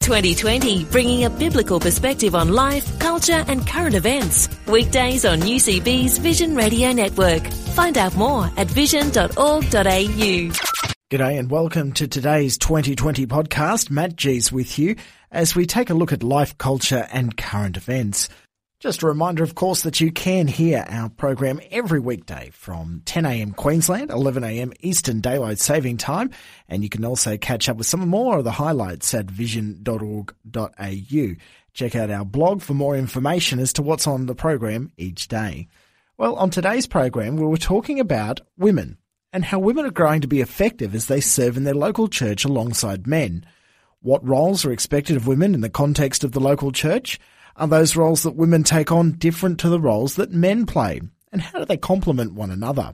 2020, bringing a biblical perspective on life, culture, and current events. Weekdays on UCB's Vision Radio Network. Find out more at vision.org.au. G'day and welcome to today's 2020 podcast. Matt G's with you as we take a look at life, culture, and current events. Just a reminder, of course, that you can hear our program every weekday from 10am Queensland, 11am Eastern Daylight Saving Time, and you can also catch up with some more of the highlights at vision.org.au. Check out our blog for more information as to what's on the program each day. Well, on today's program, we were talking about women and how women are growing to be effective as they serve in their local church alongside men. What roles are expected of women in the context of the local church? Are those roles that women take on different to the roles that men play? And how do they complement one another?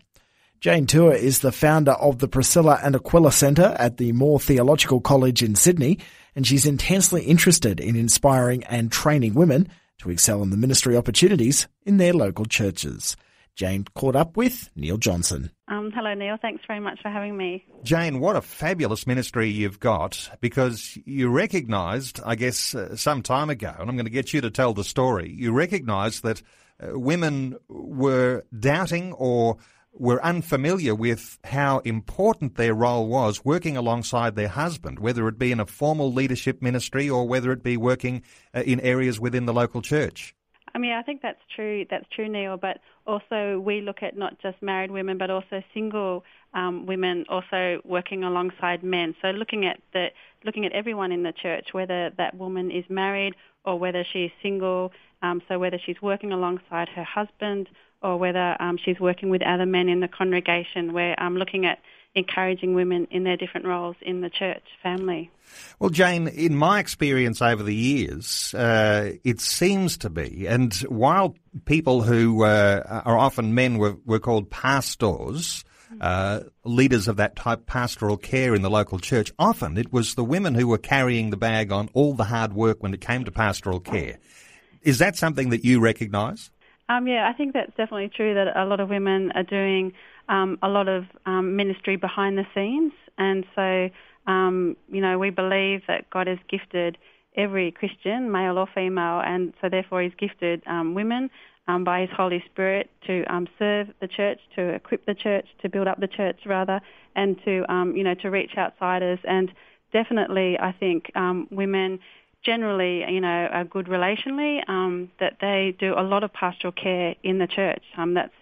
Jane Tooher is the founder of the Priscilla and Aquila Centre at the Moore Theological College in Sydney, and she's intensely interested in inspiring and training women to excel in the ministry opportunities in their local churches. Jane caught up with Neil Johnson. Um, hello, Neil. Thanks very much for having me. Jane, what a fabulous ministry you've got because you recognised, I guess, uh, some time ago, and I'm going to get you to tell the story, you recognised that uh, women were doubting or were unfamiliar with how important their role was working alongside their husband, whether it be in a formal leadership ministry or whether it be working uh, in areas within the local church. I mean, I think that's true. That's true, Neil. But also, we look at not just married women, but also single um, women also working alongside men. So looking at the looking at everyone in the church, whether that woman is married or whether she's single. Um, so whether she's working alongside her husband or whether um, she's working with other men in the congregation, we're um, looking at encouraging women in their different roles in the church family. Well, Jane, in my experience over the years, uh, it seems to be, and while people who uh, are often men were, were called pastors, uh, leaders of that type pastoral care in the local church, often it was the women who were carrying the bag on all the hard work when it came to pastoral care. Is that something that you recognise? Um, yeah, I think that's definitely true that a lot of women are doing um, a lot of um, ministry behind the scenes. And so, um, you know, we believe that God has gifted every Christian, male or female, and so therefore He's gifted um, women um, by His Holy Spirit to um, serve the church, to equip the church, to build up the church rather, and to, um, you know, to reach outsiders. And definitely, I think um women generally, you know, are good relationally, um, that they do a lot of pastoral care in the church. Um, that's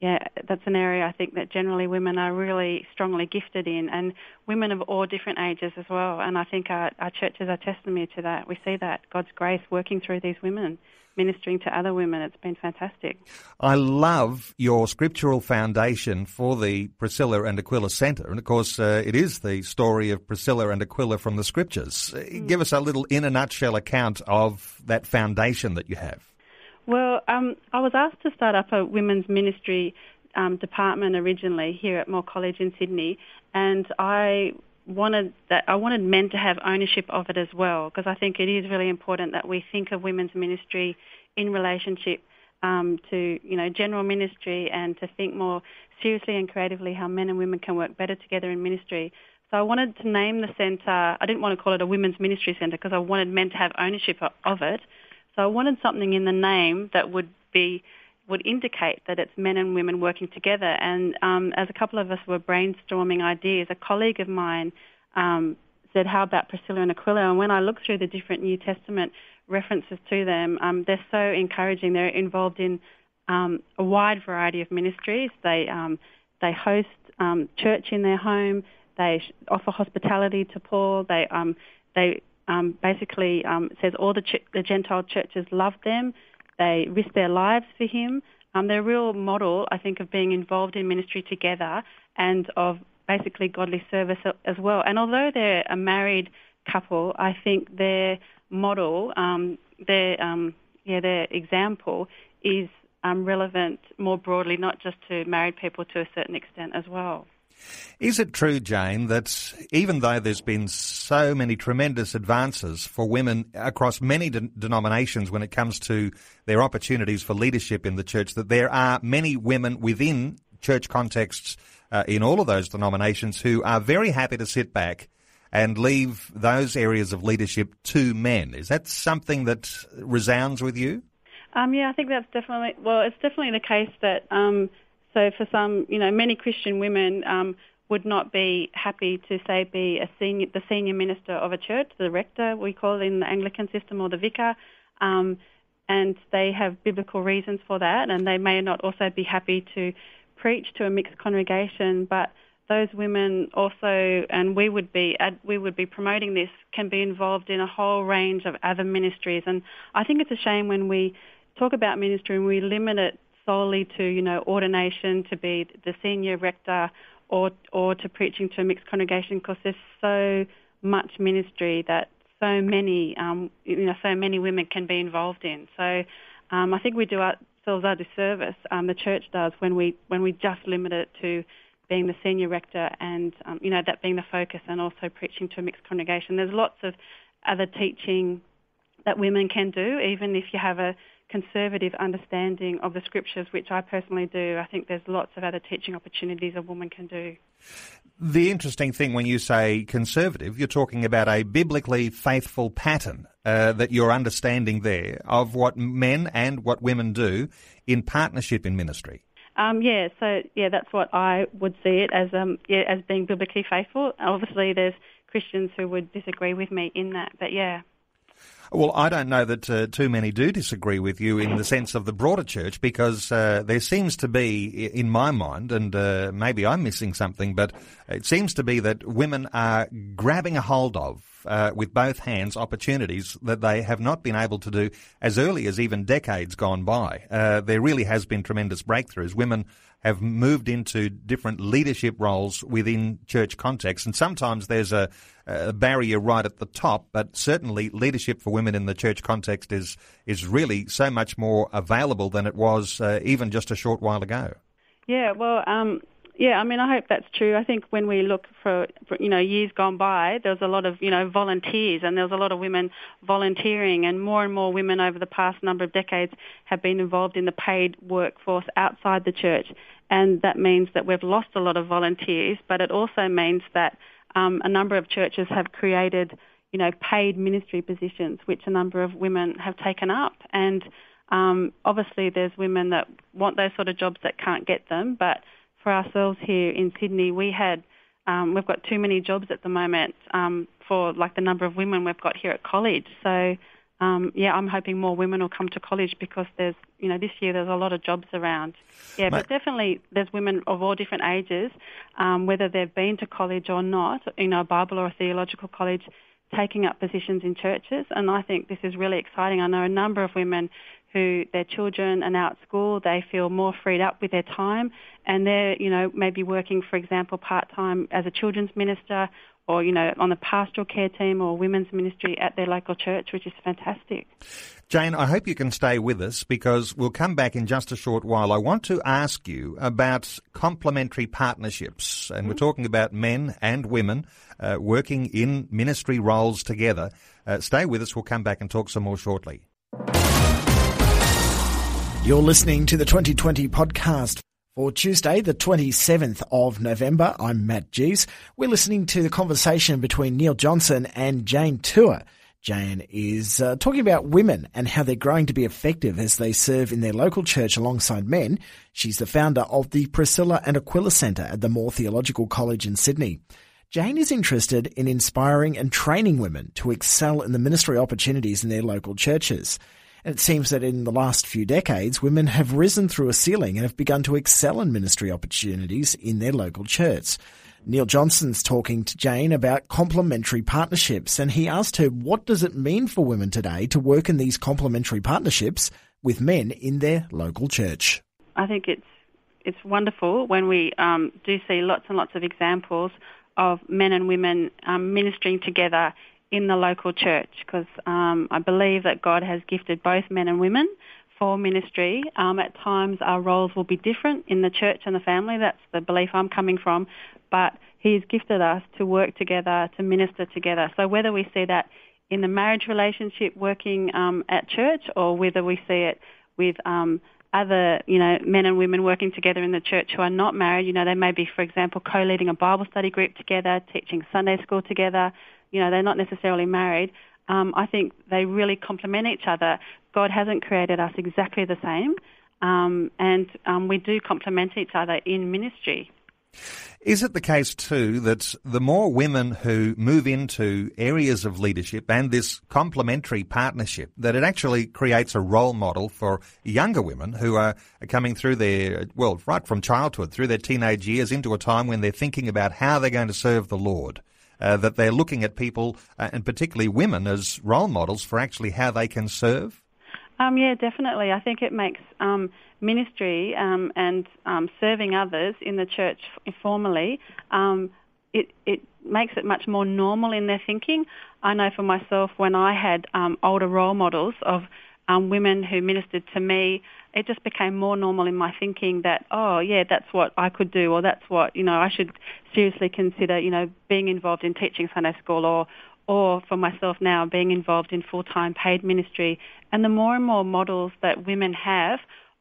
yeah, that's an area I think that generally women are really strongly gifted in, and women of all different ages as well. And I think our, our churches are testimony to that. We see that God's grace working through these women, ministering to other women. It's been fantastic. I love your scriptural foundation for the Priscilla and Aquila Centre, and of course, uh, it is the story of Priscilla and Aquila from the Scriptures. Mm. Give us a little, in a nutshell, account of that foundation that you have. Well, um, I was asked to start up a women's ministry um, department originally here at Moore College in Sydney, and I wanted that I wanted men to have ownership of it as well because I think it is really important that we think of women's ministry in relationship um, to you know general ministry and to think more seriously and creatively how men and women can work better together in ministry. So I wanted to name the centre. I didn't want to call it a women's ministry centre because I wanted men to have ownership of it. So I wanted something in the name that would be would indicate that it's men and women working together. And um, as a couple of us were brainstorming ideas, a colleague of mine um, said, "How about Priscilla and Aquila?" And when I looked through the different New Testament references to them, um, they're so encouraging. They're involved in um, a wide variety of ministries. They um, they host um, church in their home. They offer hospitality to poor. They they um, basically um, says all the, ch- the Gentile churches love them. They risk their lives for him. Um, they're a real model, I think, of being involved in ministry together and of basically godly service as well. And although they're a married couple, I think their model, um, their um, yeah, their example is um, relevant more broadly, not just to married people to a certain extent as well. Is it true, Jane, that even though there's been so many tremendous advances for women across many de- denominations when it comes to their opportunities for leadership in the church, that there are many women within church contexts uh, in all of those denominations who are very happy to sit back and leave those areas of leadership to men? Is that something that resounds with you? Um, yeah, I think that's definitely well. It's definitely the case that um, so for some, you know, many Christian women um, would not be happy to say be a senior, the senior minister of a church, the rector we call in the Anglican system, or the vicar, um, and they have biblical reasons for that, and they may not also be happy to preach to a mixed congregation, but those women also, and we would be we would be promoting this, can be involved in a whole range of other ministries. And I think it's a shame when we talk about ministry and we limit it solely to, you know, ordination to be the senior rector or, or to preaching to a mixed congregation because there's so much ministry that so many, um, you know, so many women can be involved in. So um, I think we do ourselves a disservice, um, the church does, when we, when we just limit it to being the senior rector and, um, you know, that being the focus and also preaching to a mixed congregation. There's lots of other teaching that women can do, even if you have a conservative understanding of the scriptures, which I personally do. I think there's lots of other teaching opportunities a woman can do. The interesting thing when you say conservative, you're talking about a biblically faithful pattern uh, that you're understanding there of what men and what women do in partnership in ministry. Um, yeah, so yeah, that's what I would see it as. Um, yeah, as being biblically faithful. Obviously, there's Christians who would disagree with me in that, but yeah. Well, I don't know that uh, too many do disagree with you in the sense of the broader church because uh, there seems to be, in my mind, and uh, maybe I'm missing something, but it seems to be that women are grabbing a hold of uh, with both hands opportunities that they have not been able to do as early as even decades gone by. Uh, there really has been tremendous breakthroughs. Women have moved into different leadership roles within church contexts. And sometimes there's a, a, barrier right at the top, but certainly leadership for women in the church context is, is really so much more available than it was uh, even just a short while ago. Yeah, well, um, yeah, I mean, I hope that's true. I think when we look for, for, you know, years gone by, there was a lot of, you know, volunteers and there was a lot of women volunteering and more and more women over the past number of decades have been involved in the paid workforce outside the church. And that means that we've lost a lot of volunteers, but it also means that um, a number of churches have created, you know, paid ministry positions, which a number of women have taken up. And um, obviously there's women that want those sort of jobs that can't get them, but for ourselves here in Sydney, we had um, we've got too many jobs at the moment um, for like the number of women we've got here at college. So um, yeah, I'm hoping more women will come to college because there's you know this year there's a lot of jobs around. Yeah, but definitely there's women of all different ages, um, whether they've been to college or not, you know, a Bible or a theological college taking up positions in churches, and I think this is really exciting. I know a number of women who their children are now at school, they feel more freed up with their time, and they're, you know, maybe working, for example, part-time as a children's minister or, you know, on the pastoral care team or women's ministry at their local church, which is fantastic. Jane, I hope you can stay with us because we'll come back in just a short while. I want to ask you about complementary partnerships, and mm-hmm. we're talking about men and women uh, working in ministry roles together. Uh, stay with us. We'll come back and talk some more shortly. You're listening to the 2020 podcast. For Tuesday, the 27th of November, I'm Matt Gies. We're listening to the conversation between Neil Johnson and Jane Tooher. Jane is uh, talking about women and how they're growing to be effective as they serve in their local church alongside men. She's the founder of the Priscilla and Aquila Centre at the Moore Theological College in Sydney. Jane is interested in inspiring and training women to excel in the ministry opportunities in their local churches. It seems that in the last few decades, women have risen through a ceiling and have begun to excel in ministry opportunities in their local church. Neil Johnson's talking to Jane about complementary partnerships, and he asked her what does it mean for women today to work in these complementary partnerships with men in their local church. I think it's it's wonderful when we um, do see lots and lots of examples of men and women um, ministering together in the local church because um, I believe that God has gifted both men and women for ministry. Um, at times, our roles will be different in the church and the family. That's the belief I'm coming from. But He's gifted us to work together, to minister together. So whether we see that in the marriage relationship working um, at church or whether we see it with um, other, you know, men and women working together in the church who are not married. You know, they may be, for example, co-leading a Bible study group together, teaching Sunday school together. You know, they're not necessarily married. Um, I think they really complement each other. God hasn't created us exactly the same, um, and um, we do complement each other in ministry. Is it the case too that the more women who move into areas of leadership and this complementary partnership, that it actually creates a role model for younger women who are coming through their, well, right from childhood through their teenage years into a time when they're thinking about how they're going to serve the Lord? Uh, that they're looking at people, uh, and particularly women, as role models for actually how they can serve? Um, yeah, definitely. I think it makes um, ministry um, and um, serving others in the church formally, um, it, it makes it much more normal in their thinking. I know for myself, when I had um, older role models of women who ministered to me, it just became more normal in my thinking that, oh, yeah, that's what I could do, or that's what, you know, I should seriously consider, you know, being involved in teaching Sunday school or, or for myself now, being involved in full-time paid ministry. And the more and more models that women have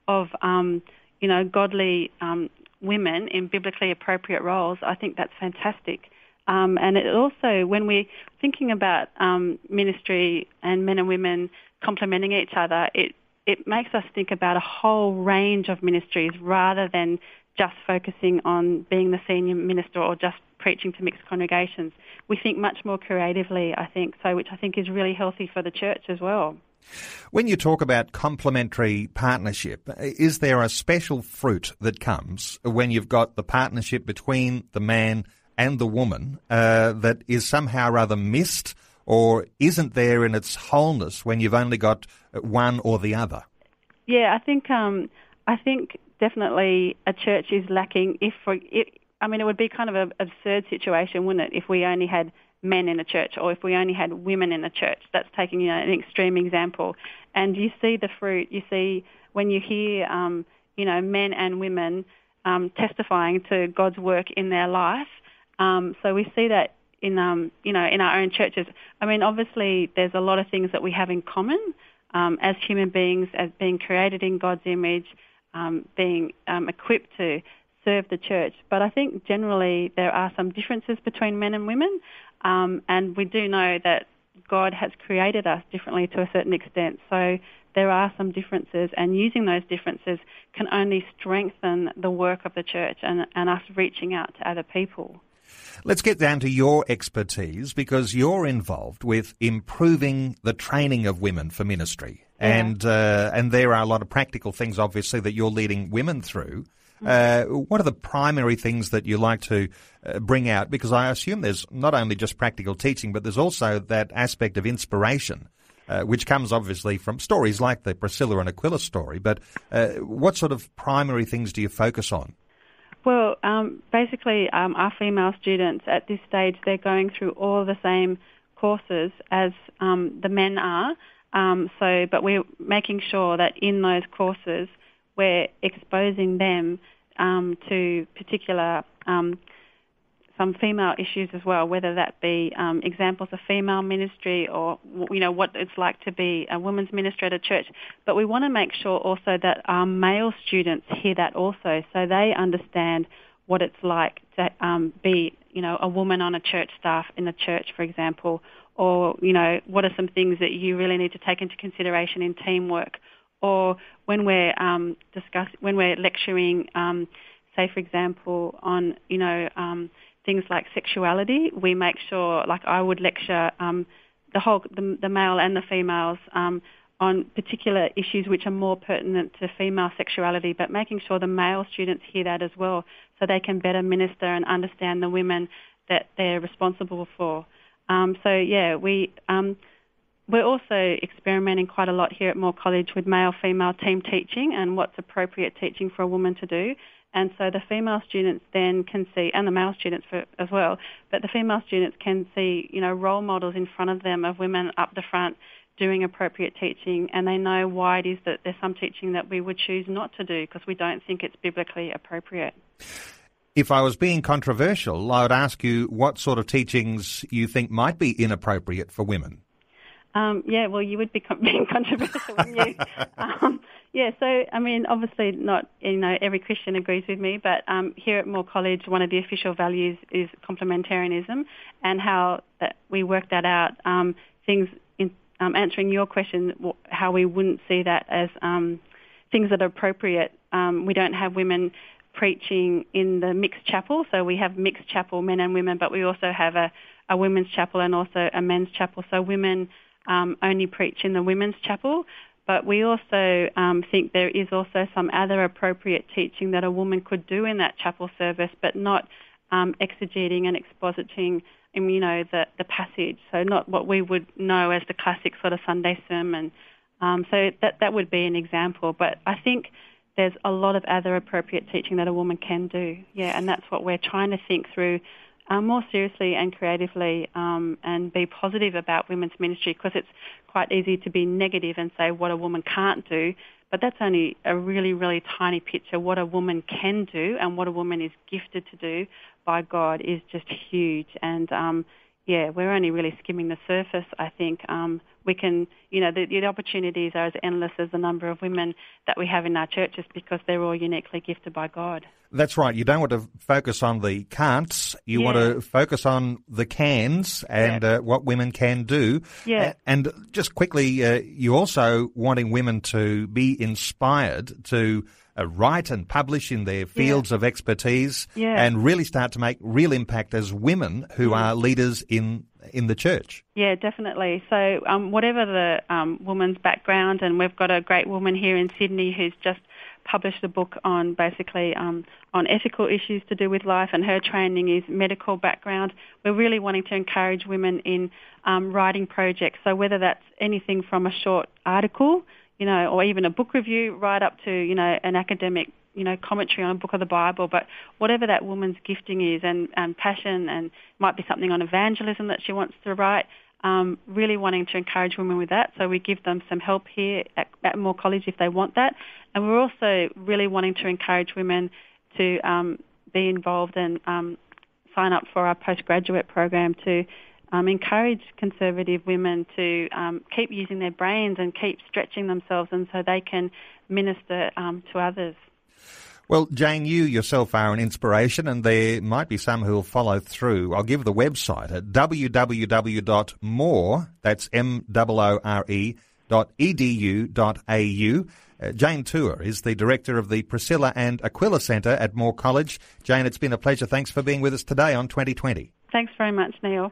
of um, you know godly um, women in biblically appropriate roles, I think that's fantastic. Um, and it also, when we're thinking about um, ministry and men and women complementing each other, it it makes us think about a whole range of ministries rather than just focusing on being the senior minister or just preaching to mixed congregations. We think much more creatively, I think, so which I think is really healthy for the church as well. When you talk about complementary partnership, is there a special fruit that comes when you've got the partnership between the man and the woman uh, that is somehow rather missed or isn't there in its wholeness when you've only got one or the other? Yeah, I think um, I think definitely a church is lacking. If for, it, I mean, it would be kind of an absurd situation, wouldn't it, if we only had men in a church or if we only had women in a church. That's taking you know, an extreme example. And you see the fruit. You see when you hear, um, you know, men and women um, testifying to God's work in their life. Um, so we see that in, um, you know, in our own churches. I mean, obviously, there's a lot of things that we have in common um, as human beings, as being created in God's image, um, being um, equipped to serve the church. But I think generally there are some differences between men and women. Um, and we do know that God has created us differently to a certain extent. So there are some differences, and using those differences can only strengthen the work of the church and, and us reaching out to other people. Let's get down to your expertise because you're involved with improving the training of women for ministry. Yeah. And, uh, and there are a lot of practical things, obviously, that you're leading women through. Uh, what are the primary things that you like to uh, bring out? Because I assume there's not only just practical teaching, but there's also that aspect of inspiration. Uh, which comes obviously from stories like the Priscilla and Aquila story. But uh, what sort of primary things do you focus on? Well, um, basically, um, our female students at this stage, they're going through all the same courses as um, the men are. Um, so, but we're making sure that in those courses we're exposing them um, to particular um, some female issues as well, whether that be um, examples of female ministry or you know what it's like to be a women's minister at a church. But we want to make sure also that our male students hear that also, so they understand what it's like to um, be you know a woman on a church staff in a church, for example, or you know what are some things that you really need to take into consideration in teamwork or when we're um, discuss when we're lecturing, um, say for example, on you know um, things like sexuality, we make sure, like I would lecture um, the whole the, the male and the females um, on particular issues which are more pertinent to female sexuality, but making sure the male students hear that as well, so they can better minister and understand the women that they're responsible for. Um, so yeah, we um, we're also experimenting quite a lot here at Moore College with male-female team teaching and what's appropriate teaching for a woman to do. And so the female students then can see, and the male students for, as well, but the female students can see, you know, role models in front of them of women up the front doing appropriate teaching and they know why it is that there's some teaching that we would choose not to do because we don't think it's biblically appropriate. If I was being controversial, I would ask you what sort of teachings you think might be inappropriate for women. Um, yeah, well, you would be being controversial, wouldn't you? um, yeah, so I mean, obviously, not you know every Christian agrees with me, but um, here at Moore College, one of the official values is complementarianism, and how that we work that out. Um, things in um, answering your question, how we wouldn't see that as um, things that are appropriate. we don't have women preaching in the mixed chapel, so we have mixed chapel, men and women, but we also have a, a women's chapel and also a men's chapel. So women um, only preach in the women's chapel, but we also um, think there is also some other appropriate teaching that a woman could do in that chapel service, but not um, exegeting and expositing, um, you know, the, the passage. So not what we would know as the classic sort of Sunday sermon. Um, so that that would be an example. But I think there's a lot of other appropriate teaching that a woman can do. Yeah, and that's what we're trying to think through uh, more seriously and creatively um, and be positive about women's ministry because it's quite easy to be negative and say what a woman can't do, but that's only a really, really tiny picture. What a woman can do and what a woman is gifted to do by God is just huge. And um, yeah, we're only really skimming the surface, I think. Um, we can, you know, the, the, opportunities are as endless as the number of women that we have in our churches because they're all uniquely gifted by God. That's right. You don't want to focus on the can'ts. You yeah. want to focus on the cans and yeah. uh, what women can do. Yeah. And just quickly, uh, you also wanting women to be inspired to uh, write and publish in their fields yeah. of expertise yeah. and really start to make real impact as women who mm. are leaders in in the church. Yeah, definitely. So, um, whatever the um, woman's background, and we've got a great woman here in Sydney who's just published a book on basically um, on ethical issues to do with life, and her training is medical background. We're really wanting to encourage women in um, writing projects. So whether that's anything from a short article you know, or even a book review, right up to, you know, an academic, you know, commentary on a book of the Bible. But whatever that woman's gifting is and, and passion and might be something on evangelism that she wants to write, um, really wanting to encourage women with that. So we give them some help here at, Moore College if they want that. And we're also really wanting to encourage women to um, be involved and um, sign up for our postgraduate program to um, encourage conservative women to um, keep using their brains and keep stretching themselves, and so they can minister um, to others. Well, Jane, you yourself are an inspiration, and there might be some who will follow through. I'll give the website at www.moore, that's M-O-O-R-E, dot edu dot au. Uh, Jane Tooher is the director of the Priscilla and Aquila Centre at Moore College. Jane, it's been a pleasure. Thanks for being with us today on 2020. Thanks very much, Neil.